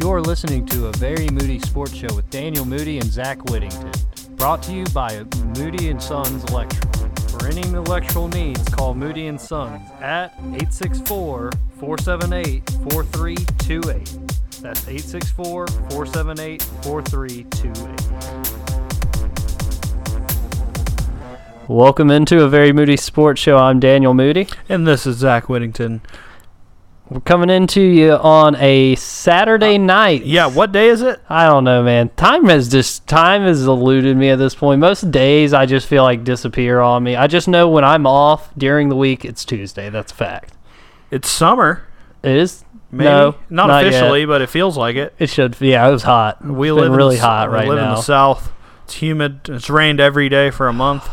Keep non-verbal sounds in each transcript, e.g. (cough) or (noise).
You're listening to a very moody sports show with Daniel Moody and Zach Whittington. Brought to you by Moody and Sons Electrical. For any electrical needs, call Moody and Sons at 864-478-4328. That's 864-478-4328. Welcome into a very moody sports show. I'm Daniel Moody. And this is Zach Whittington. We're coming into you on a Saturday uh, night. Yeah, what day is it? I don't know, man. Time has just time has eluded me at this point. Most days I just feel like disappear on me. I just know when I'm off during the week, it's Tuesday. That's a fact. It's summer. It is. Maybe. No, not, not officially, yet. but it feels like it. It should. Yeah, it was hot. We It's live really the, hot we right live in the south. It's humid. It's rained every day for a month.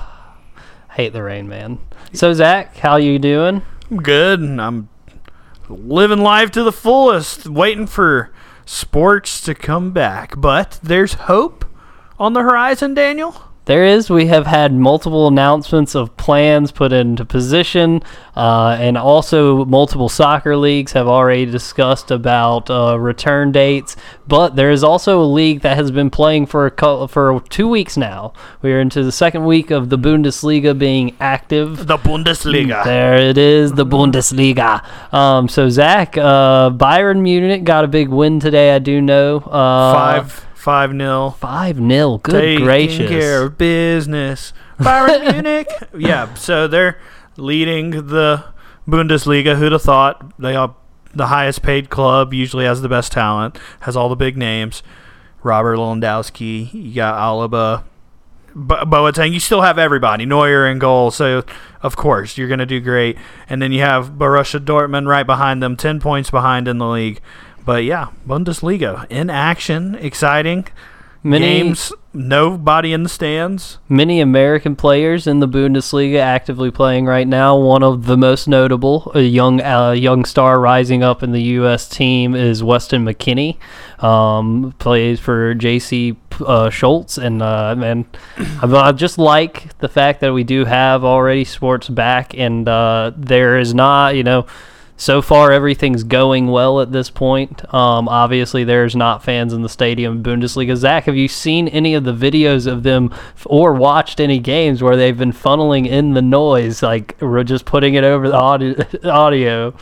(sighs) Hate the rain, man. So Zach, how you doing? I'm good, I'm living life to the fullest, waiting for sports to come back. But there's hope on the horizon, Daniel. There is. We have had multiple announcements of plans put into position, uh, and also multiple soccer leagues have already discussed about uh, return dates. But there is also a league that has been playing for a for two weeks now. We are into the second week of the Bundesliga being active. The Bundesliga. There it is, the Bundesliga. Um, so Zach, uh, Bayern Munich got a big win today. I do know. Uh, Five five nil. five nil. Good Taking gracious. care of business. Bayern (laughs) Munich. Yeah, so they're leading the Bundesliga. Who'd have thought? They are the highest paid club. Usually has the best talent. Has all the big names. Robert Lewandowski. You got Alaba. Bo- Boateng. You still have everybody. Neuer in goal. So of course you're gonna do great. And then you have Borussia Dortmund right behind them, ten points behind in the league. But yeah, Bundesliga in action, exciting Many games. Nobody in the stands. many American players in the Bundesliga actively playing right now. One of the most notable, a young uh, young star rising up in the U.S. team is Weston McKennie. Um, plays for J.C. Uh, Schultz, and uh, man, I, I just like the fact that we do have already sports back, and uh, there is not, you know. So far, everything's going well at this point. Um, obviously, there's not fans in the stadium. Bundesliga. Zach, have you seen any of the videos of them or watched any games where they've been funneling in the noise, like we're just putting it over the audio? (laughs) audio?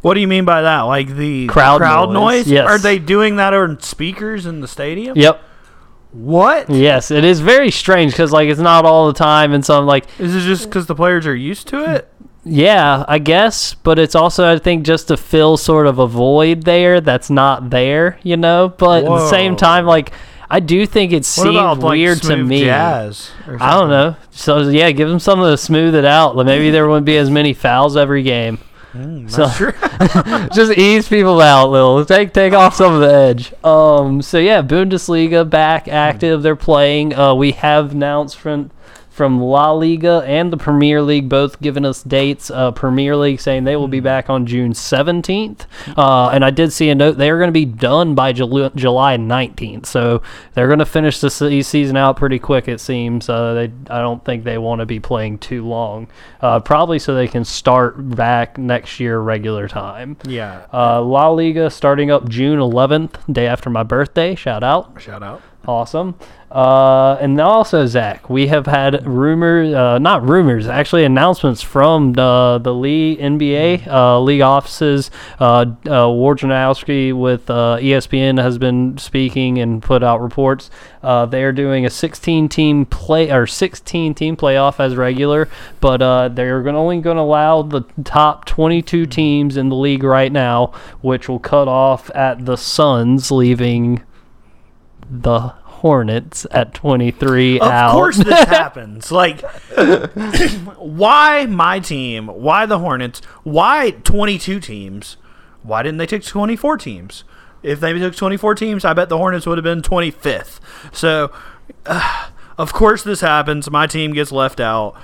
What do you mean by that? Like the Crowd crowd noise, noise? yes. Are they doing that on speakers in the stadium? Yep. What? Yes, it is very strange because like it's not all the time, and some like is it just because the players are used to it? Yeah, I guess, but it's also I think just to fill sort of a void there that's not there, you know. But at the same time, like I do think it seems about like weird to me. Jazz I don't know. So yeah, give them something to smooth it out. Like maybe there wouldn't be as many fouls every game. Mm, So- true. (laughs) Just ease people out a little. Take take off some of the edge. Um. So yeah, Bundesliga back active. They're playing. Uh, we have announced from from La Liga and the Premier League both giving us dates. Uh, Premier League saying they will be back on June 17th. Uh, and I did see a note they're going to be done by Jul- July 19th. So they're going to finish the se- season out pretty quick. It seems. Uh, they I don't think they want to be playing too long. Uh, probably so they can start back next year regular time. yeah. Uh, La Liga starting up June 11th, day after my birthday. Shout out. Shout out. Awesome. Uh, and also, Zach, we have had rumors, uh, not rumors, actually announcements from the, the league, NBA, uh, league offices. Uh, uh, Wojnarowski with uh, ESPN has been speaking and put out reports. Uh, they are doing a 16 team play or 16 team playoff as regular, but uh, they're gonna, only going to allow the top 22 teams in the league right now, which will cut off at the Suns, leaving the Hornets at 23 Of out. course this (laughs) happens. Like (coughs) why my team? Why the Hornets? Why 22 teams? Why didn't they take 24 teams? If they took 24 teams, I bet the Hornets would have been 25th. So uh, of course this happens. My team gets left out.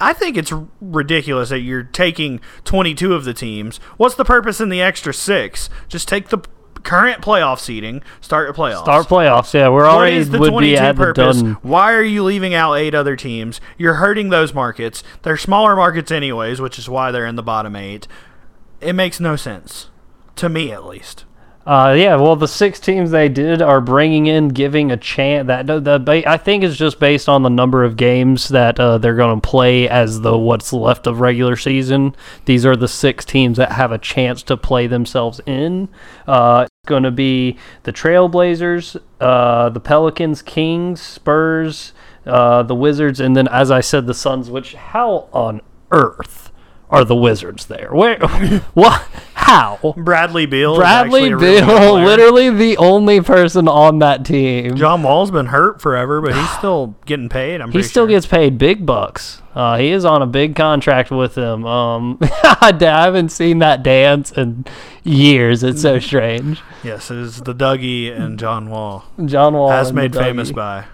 I think it's ridiculous that you're taking 22 of the teams. What's the purpose in the extra 6? Just take the current playoff seeding, start your playoffs. Start playoffs. Yeah, we're already is the would 22 be at the purpose? done. Why are you leaving out eight other teams? You're hurting those markets. They're smaller markets anyways, which is why they're in the bottom eight. it makes no sense to me at least. Uh, yeah, well, the six teams they did are bringing in, giving a chance. That the, I think is just based on the number of games that uh, they're going to play as the what's left of regular season. These are the six teams that have a chance to play themselves in. Uh, going to be the Trailblazers, uh, the Pelicans, Kings, Spurs, uh, the Wizards, and then, as I said, the Suns. Which how on earth? Are the Wizards there? Where? (laughs) what? How? Bradley Beal. Bradley really Beal, (laughs) literally the only person on that team. John Wall's been hurt forever, but he's (sighs) still getting paid. I'm he still sure. gets paid big bucks. Uh, he is on a big contract with them. Um, (laughs) I haven't seen that dance in years. It's so strange. Yes, it is the Dougie and John Wall, John Wall as and the made famous by.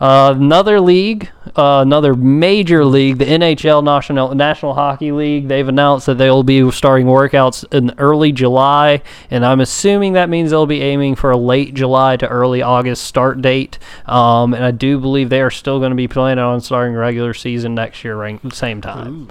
Uh, another league, uh, another major league, the NHL National National Hockey League. They've announced that they will be starting workouts in early July, and I'm assuming that means they'll be aiming for a late July to early August start date. Um, and I do believe they are still going to be planning on starting regular season next year, right, same time.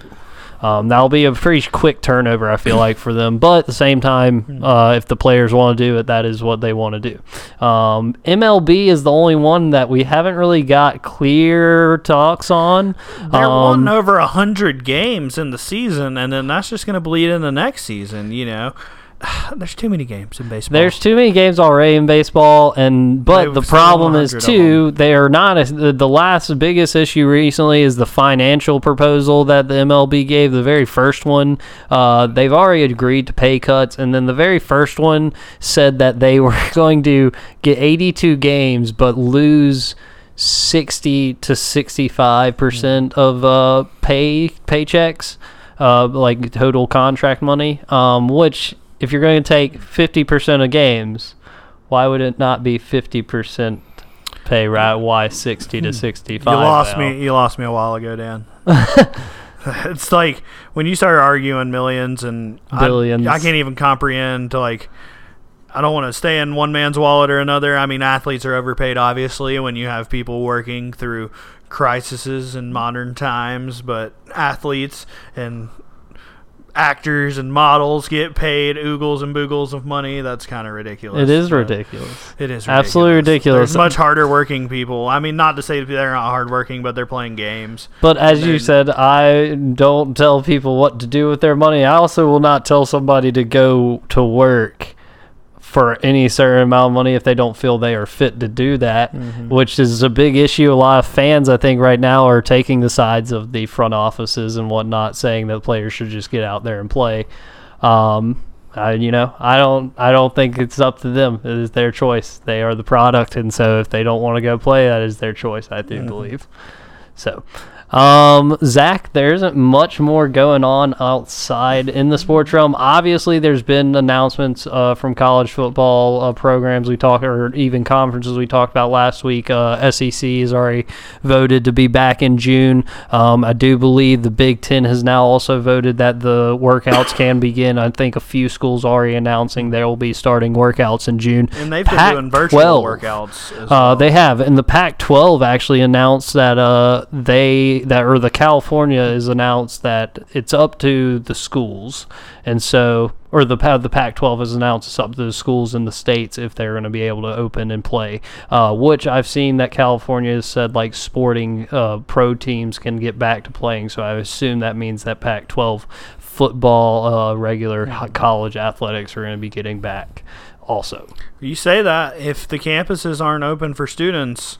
Um, that'll be a pretty quick turnover, I feel like, for them. But at the same time, uh, if the players want to do it, that is what they want to do. Um, MLB is the only one that we haven't really got clear talks on. They're Um, wanting over a hundred games in the season, and then that's just going to bleed in the next season. You know, (sighs) there's too many games in baseball. There's too many games already in baseball, and but They've the problem is 100 of too they are not a, the, the last biggest issue recently is the financial proposal that the MLB gave. The very first one, uh, they've already agreed to pay cuts, and then the very first one said that they (laughs) were going to get 82 games but lose. 60 to 65 percent of uh, pay paychecks, uh, like total contract money. Um, which, if you're going to take 50 percent of games, why would it not be 50 percent pay? Right? Why 60 to 65? Hmm. you lost now? me. You lost me a while ago, Dan. (laughs) (laughs) it's like when you start arguing millions and I- Billions. I, can't even comprehend to like. I don't want to stay in one man's wallet or another. I mean, athletes are overpaid, obviously, when you have people working through crises in modern times. But athletes and actors and models get paid oogles and boogles of money. That's kind of ridiculous. It is ridiculous. It is Absolutely ridiculous. There's much harder working people. I mean, not to say they're not hardworking, but they're playing games. But as you said, I don't tell people what to do with their money. I also will not tell somebody to go to work for any certain amount of money if they don't feel they are fit to do that, Mm-hmm. which is a big issue. A lot of fans, I think, right now are taking the sides of the front offices and whatnot, saying that players should just get out there and play. Um, I, you know, I don't, I don't think it's up to them. It is their choice. They are the product, and so if they don't want to go play, that is their choice. I do believe. So, um, Zach, there isn't much more going on outside in the sports realm. Obviously, there's been announcements uh, from college football uh, programs we talked, or even conferences we talked about last week. Uh, SEC has already voted to be back in June. Um, I do believe the Big Ten has now also voted that the workouts (coughs) can begin. I think a few schools already announcing they will be starting workouts in June. And they've been doing Pac-12. virtual workouts. As Uh, well. they have, and the Pac-12 actually announced that uh, they that or the California is announced that it's up to the schools, and so or the the Pac-12 has announced it's up to the schools in the states if they're going to be able to open and play. Uh, which I've seen that California has said like sporting uh, pro teams can get back to playing, so I assume that means that Pac-12 football, uh, regular college athletics are going to be getting back also. You say that if the campuses aren't open for students,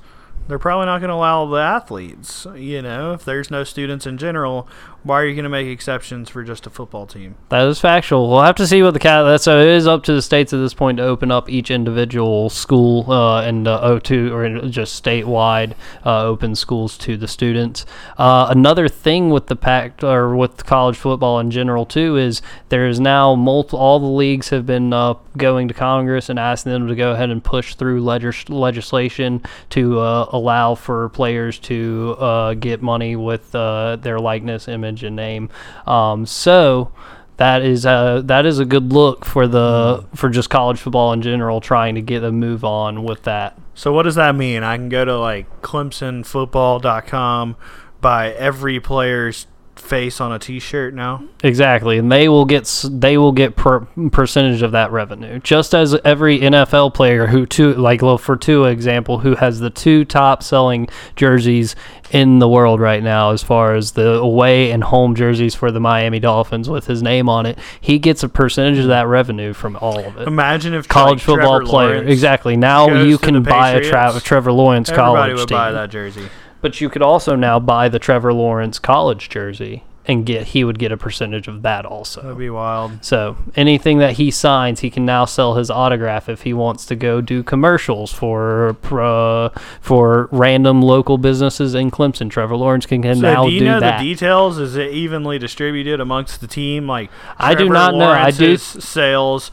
they're probably not going to allow the athletes. You know, if there's no students in general, why are you going to make exceptions for just a football team? That is factual. We'll have to see what the cat. So it is up to the states at this point to open up each individual school uh, and uh, O2 or just statewide uh, open schools to the students. Uh, another thing with the pact or with college football in general too is there is now multiple. All the leagues have been going to Congress and asking them to go ahead and push through legis- legislation to uh, allow for players to uh, get money with uh, their likeness, image, and name. Um, so that is a that is a good look for the for just college football in general, trying to get a move on with that. So what does that mean? I can go to like ClemsonFootball.com, buy every player's face on a T-shirt now. Exactly, and they will get s- they will get per, percentage of that revenue, just as every NFL player who two like well for two example who has the two top selling jerseys in the world right now as far as the away and home jerseys for the Miami Dolphins with his name on it, he gets a percentage of that revenue from all of it. Imagine if College football Trevor player, Lawrence exactly. Now you can buy a Tra- Trevor Lawrence Everybody college would team, buy that jersey. But you could also now buy the Trevor Lawrence college jersey and get he would get a percentage of that also. That'd be wild. So anything that he signs, he can now sell his autograph if he wants to go do commercials for uh, for random local businesses in Clemson. Trevor Lawrence can, can So now do you do know that. the details? Is it evenly distributed amongst the team? Like I do Trevor not know. I do- Sales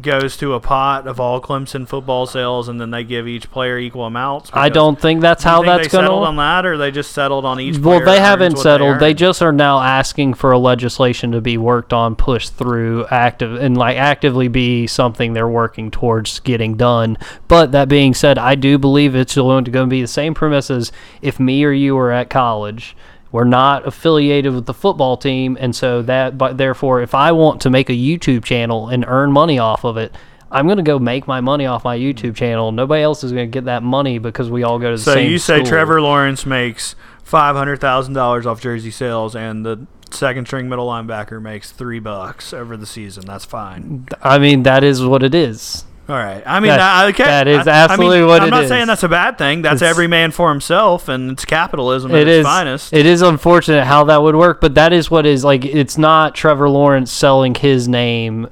goes to a pot of all Clemson football sales, and then they give each player equal amounts. I don't think that's Do how think that's they going settled to. on that, or they just settled on each. Well, they haven't settled. They, earn? just are now asking for a legislation to be worked on, pushed through, active, and like actively be something they're working towards getting done. But that being said, I do believe it's going to be the same premise as if me or you were at college. We're not affiliated with the football team, and so that, but therefore, if I want to make a YouTube channel and earn money off of it. I'm gonna go make my money off my YouTube channel. Nobody else is gonna get that money because we all go to the So same. you say school. Trevor Lawrence makes five hundred thousand dollars off jersey sales, and the second string middle linebacker makes three bucks over the season. That's fine. I mean, that is what it is. All right. I mean, That- I, okay. that is I- I mean, absolutely what I'm not is. saying that's a bad thing. That's It's- every man for himself, and it's capitalism at It its is. finest. It is unfortunate how that would work, but that is what is like. It's not Trevor Lawrence selling his name.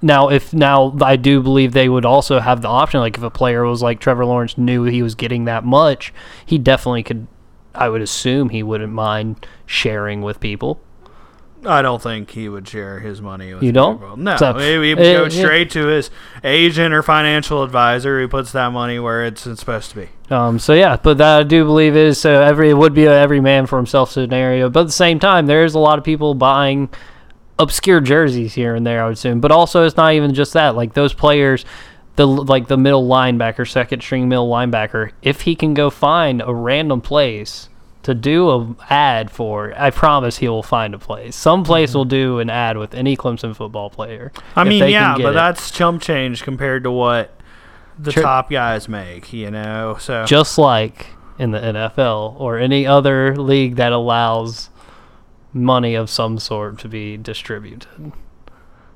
Now, if now I do believe they would also have the option, like if a player was like Trevor Lawrence knew he was getting that much, he definitely could. I would assume he wouldn't mind sharing with people. I don't think he would share his money with You don't? people. No, So, he, he would go straight to his agent or financial advisor who puts that money where it's, supposed to be. Um, so yeah, but that I do believe is so every it would be a every man for himself scenario. But at the same time, there's a lot of people buying obscure jerseys here and there. I would assume, but also it's not even just that. Like those players, the like the middle linebacker, second string middle linebacker, if he can go find a random place to do a ad for, I promise he will find a place. Some place will do an ad with any Clemson football player. I mean, yeah, but it. that's chump change compared to what the top guys make, you know? So just like in the NFL or any other league that allows money of some sort to be distributed.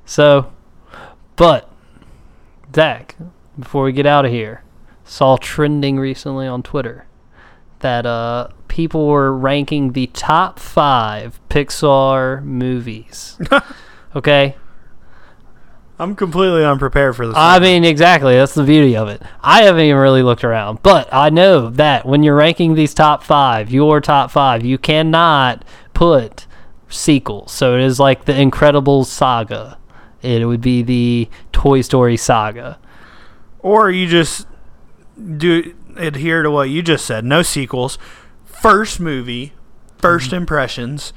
So, but Zach, before we get out of here, saw trending recently on Twitter that uh, people were ranking the top five Pixar movies. (laughs) okay, I'm completely unprepared for this. I mean, exactly. That's the beauty of it. I haven't even really looked around, but I know that when you're ranking these top five, your top five, you cannot put sequels. So it is like the Incredibles saga. It would be the Toy Story saga. or you just do adhere to what you just said. No sequels. First movie, first mm-hmm. impressions,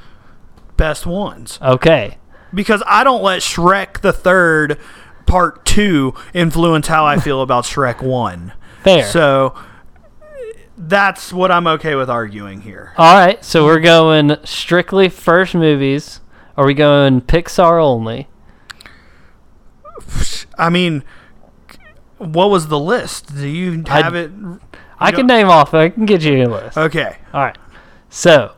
best ones. Okay. Because I don't let Shrek the Third Part Two influence how I feel about Shrek One. Fair. So that's what I'm okay with arguing here. All right. So we're going strictly first movies. Are we going Pixar only? I mean, what was the list? Do you I- have it? I can name off. I can get you a list. Okay. All right. So,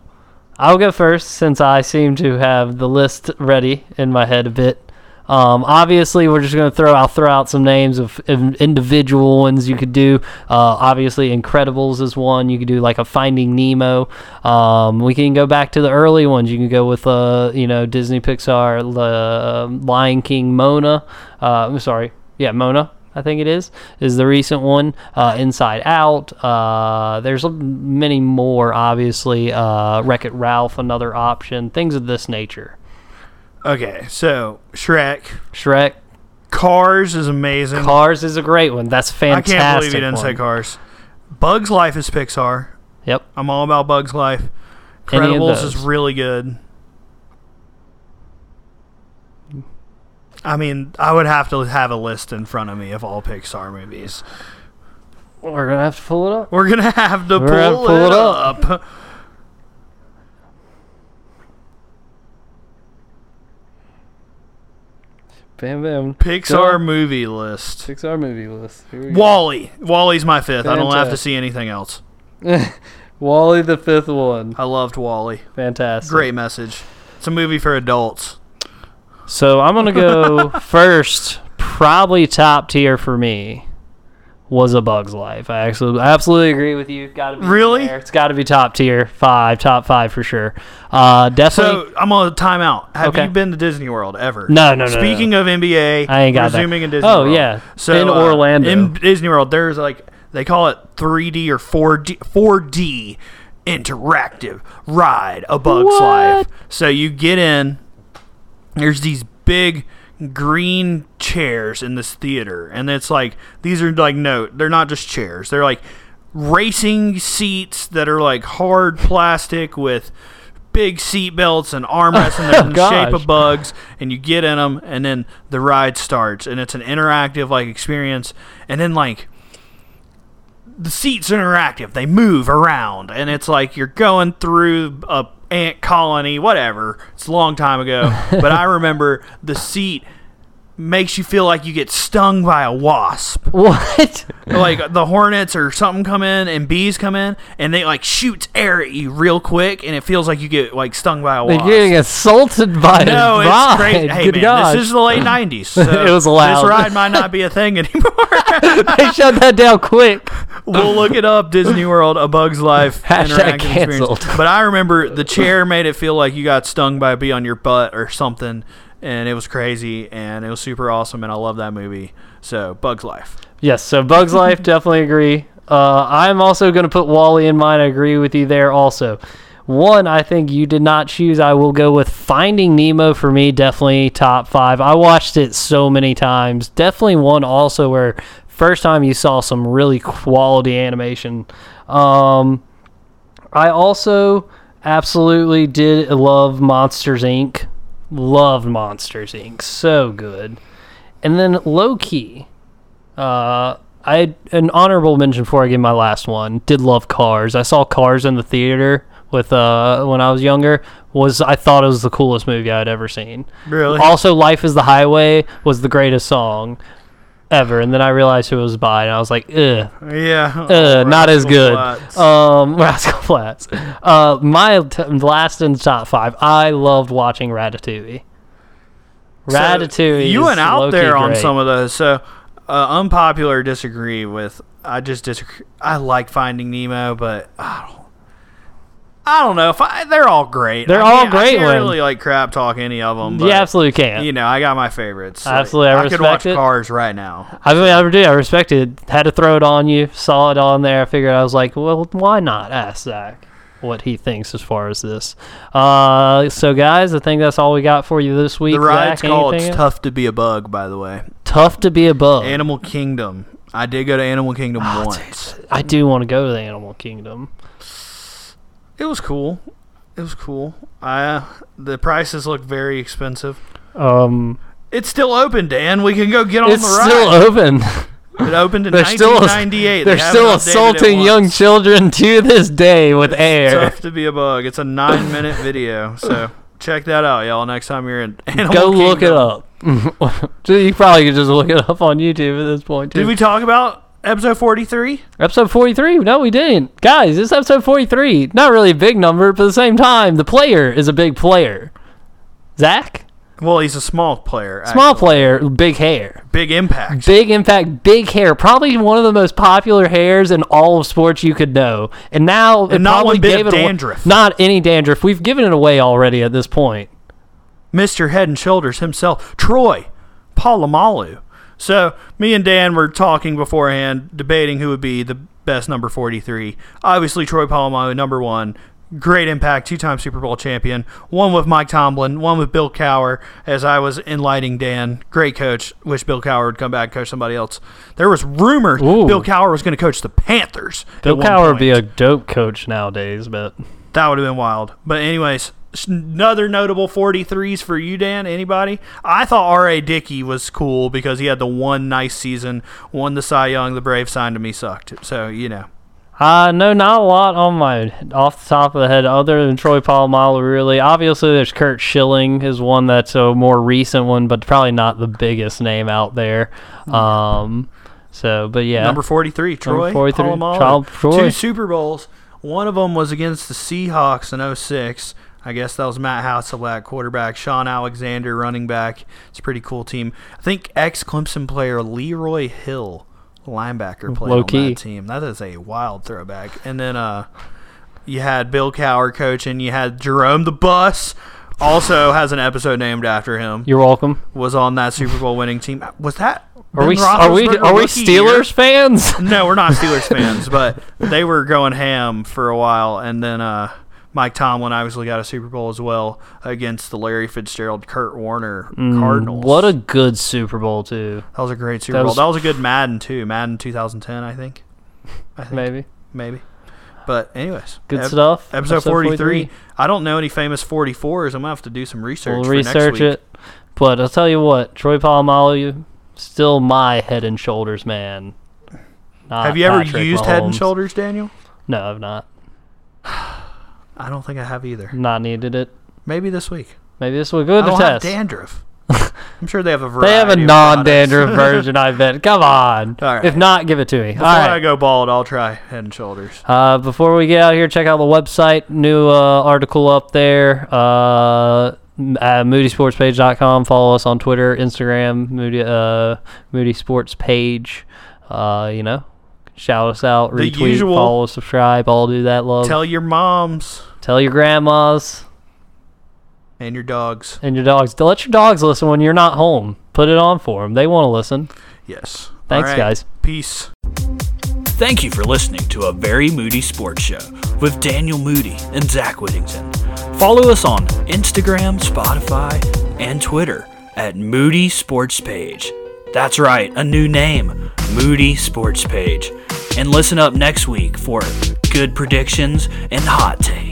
I'll go first since I seem to have the list ready in my head a bit. Um, obviously, we're just going to throw. I'll throw out some names of, of individual ones you could do. Uh, obviously, Incredibles is one. You could do like a Finding Nemo. Um, we can go back to the early ones. You can go with uh, you know Disney Pixar, the Lion King, Moana. Uh, I'm sorry, yeah, Moana. I think it is, is the recent one. Uh, Inside Out. Uh, there's many more, obviously. Uh, Wreck It Ralph, another option. Things of this nature. Okay. So Shrek, Shrek. Cars is amazing. Cars is a great one. That's fantastic. I can't believe you didn't one. say Cars. Bugs Life is Pixar. Yep. I'm all about Bugs Life. Incredibles is really good. I mean, I would have to have a list in front of me of all Pixar movies. We're gonna have to pull it up. We're gonna have to, pull, gonna pull, it, it up. Bam bam. Pixar movie list. Pixar movie list. WALL-E. Go. WALL-E's my fifth. Fantastic. I don't have to see anything else. (laughs) WALL-E the fifth one. I loved WALL-E. Fantastic. Great message. It's a movie for adults. So I'm gonna go (laughs) first. Probably top tier for me was A Bug's Life. I actually absolutely agree with you. Got to Really? there. It's got to be top tier five, top five for sure. Uh, definitely. So I'm on time out. Have Okay. you been to Disney World ever? No, no, no, no, Speaking of NBA, I ain't got that. resuming in Disney Oh, World. yeah. So In uh, Orlando. in Disney World, there's like they call it 3D or 4D 4D interactive ride a Bug's What? Life. So you get in. There's these big green chairs in this theater, and it's like these are like no, they're not just chairs. They're like racing seats that are like hard plastic with big seat belts and armrests and they're oh, in the shape of bugs and you get in them and then the ride starts and it's an interactive like experience. And then like the seats are interactive. They move around and it's like you're going through a ant colony whatever. It's a long time ago. (laughs) But i remember the seat makes you feel like you get stung by a wasp (laughs) what? like the hornets or something come in and bees come in and they like shoots air at you real quick and it feels like you get like stung by a They're getting assaulted by no, a it's great. Hey, Good man, gosh. this is the late (laughs) '90s. So It was allowed. This ride might not be a thing anymore. (laughs) they shut that down quick. we'll look it up. Disney World: A Bug's Life. Hashtag experience. canceled. But I remember the chair made it feel like you got stung by a bee on your butt or something, and it was crazy and it was super awesome. And I love that movie. So Bug's Life. Yes, so Bugs Life, (laughs) definitely agree. Uh, I'm also going to put WALL-E in mine. I agree with you there also. One, I think you did not choose. I will go with Finding Nemo for me, definitely top five. I watched it so many times. Definitely one also where first time you saw some really quality animation. Um, I also absolutely did love Monsters Inc. Loved Monsters Inc. So good. And then low key, uh, I an honorable mention before I give my last one. Did love Cars. I saw Cars in the theater with uh when I was younger. Was I thought it was the coolest movie I'd ever seen. Really? Also, Life is the Highway was the greatest song ever. And then I realized who it was by, and I was like, ugh. yeah. Uh, not as good. Flatts. Um, (laughs) Rascal Flatts. Uh, my t- last in the top five. I loved watching Ratatouille. So, Ratatouille. you is went out there on great. some of those. So uh, unpopular disagree with. I just disagree. I like Finding Nemo, but I don't. I don't know if I, they're all great. They're I all can't- I great can't really like crap talk any of them. But, You absolutely can. You know, I got my favorites. Like, Absolutely, I I could watch it. Cars right now. I mean, I do. I respect it. Had to throw it on you. Saw it on there. I figured I was like, well, why not ask Zach what he thinks as far as this. Uh, so guys, I think that's all we got for you this week. The ride's Zach, called "It's else? Tough to Be a Bug." By the way, Tough to be a bug. Animal Kingdom. I did go to Animal Kingdom Oh, once. I do want to go to the Animal Kingdom. It was cool. It was cool. I the prices look very expensive. Um, It's still open, Dan. We can go get on the ride. It's still open. It opened in They're still 1998. they're They still haven't updated it assaulting young children to this day with It's air. tough to be a bug. It's a nine-minute video, so check that out, y'all. Next time you're in (laughs) Animal Go look it Kingdom. up. (laughs) you probably could just look it up on YouTube at this point. Too. Did we talk about episode 43? Episode 43. No, we didn't. Guys, this is episode 43. Not really a big number, but at the same time, the player is a big player. Zach? Well, he's a small player. Small actually. player, big hair. Big impact. Big impact, big hair. Probably one of the most popular hairs in all of sports you could know. And now it And not probably one bit gave of it away- Not any dandruff. We've given it away already at this point. Mr. Head and Shoulders himself, Troy Polamalu. So me and Dan were talking beforehand, debating who would be the best number 43. Obviously, Troy Polamalu, number one. Great impact, two-time Super Bowl champion. One with Mike Tomlin, one with Bill Cowher. As I was enlightening Dan, great coach. Wish Bill Cowher would come back and coach somebody else. There was rumor Ooh. Bill Cowher was going to coach the Panthers. Bill one Cowher would be a dope coach nowadays, but That would have been wild. But anyways, another notable 43s for you, Dan. Anybody? I thought R.A. Dickey was cool because he had the one nice season, won the Cy Young. The Brave signed him. He sucked. So you know, Uh, no, not a lot on my off the top of the head, other than Troy Polamalu. Really, obviously, there's Curt Schilling is one that's a more recent one, but probably not the biggest name out there. Um, so, but yeah, Number 43, Troy 43, Polamalu. Troy. Two Super Bowls. One of them was against the Seahawks in 06. I guess that was Matt Hasselbeck, quarterback. Shaun Alexander, running back. It's a pretty cool team. I think ex Clemson player Leroy Hill, linebacker, played Low on key. that team. That is a wild throwback. And then uh, you had Bill Cowher coaching. You had Jerome the Bus. Also has an episode named after him. you're welcome. Was on that Super Bowl winning team. Was that? Are Ben we are we are we rookie year? Steelers fans? No, we're not Steelers (laughs) fans, but they were going ham for a while, and then uh, Mike Tomlin obviously got a Super Bowl as well against the Larry Fitzgerald, Kurt Warner Cardinals. Mm, What a good Super Bowl too. that was a great Super That Bowl. was- That was a good Madden too. Madden 2010, I think. I think Maybe maybe. But anyways, good ep- stuff. Episode 43. I don't know any famous 44s. I'm gonna have to do some research. We'll for next research it. But I'll tell you what, Troy Polamalu, still my head and shoulders man. Not Have you ever used Head and Shoulders, Daniel? No, I've not. (sighs) (sighs) (sighs) I don't think I have either. Not needed it. Maybe this week. Maybe this will go I to don't have test. dandruff. (laughs) I'm sure they have a variety. They have a non-dandruff (laughs) version, I bet. Come on. Right. If not, give it to me. Before All I go bald, I'll try Head and Shoulders. Uh, before we get out here, check out the website. New uh, article up there. Uh, at moodysportspage.com. Follow us on Twitter, Instagram, Moody, uh, Moody Sports Page. Uh, you know, shout us out, The retweet, usual. follow, subscribe, all do that love. Tell your moms Tell your grandmas and your dogs. and your dogs. To let your dogs listen when you're not home. Put it on for them. They want to listen. Yes. Thanks, All right. guys. Peace. Thank you for listening to a very moody sports show with Daniel Moody and Zach Whittington. Follow us on Instagram, Spotify, and Twitter at Moody Sports Page. That's right, a new name, Moody Sports Page. And listen up next week for good predictions and hot takes.